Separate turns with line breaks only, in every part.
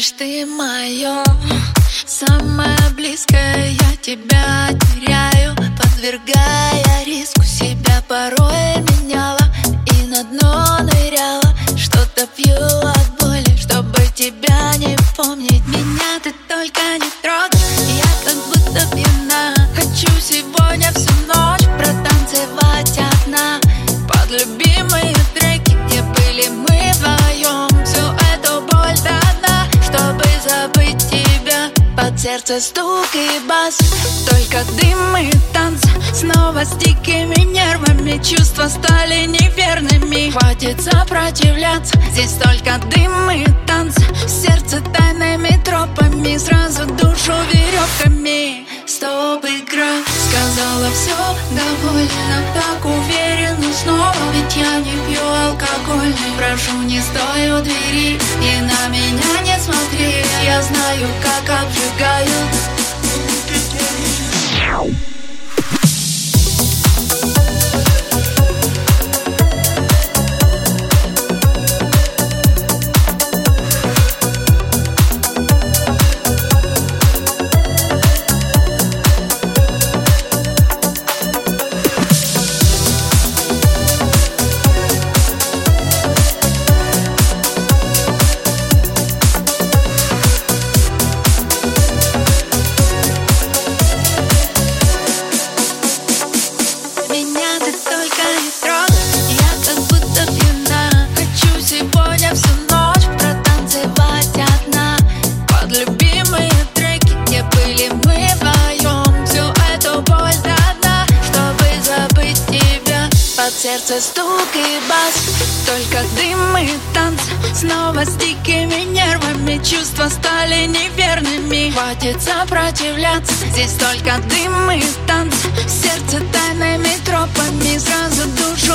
знаешь, ты мое Самое близкое, я тебя теряю Подвергая риску. Себя порой меняла И на дно ныряла. Что-то пью от боли, чтобы тебя не помнить. Меня ты только не трогай, я как будто пьяна. Хочу сегодня всю ночь протанцевать одна. Под любимые Под сердце стук и бас, только дым и танцы Снова с дикими нервами. Чувства стали неверными. Хватит сопротивляться, здесь только дым и танцы Сердце тайными тропами, сразу душу веревками Стоп, игра, сказала все, довольно Так уверенно снова, алкогольный Прошу, не стой у двери и на меня не смотри. Я знаю, как обжигают сердце стук и бас, только дым и танцы Снова с дикими нервами. Чувства стали неверными. Хватит сопротивляться, здесь только дым и танцы Сердце тайными тропами, сразу душу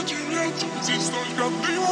Хватит сопротивляться Здесь только дым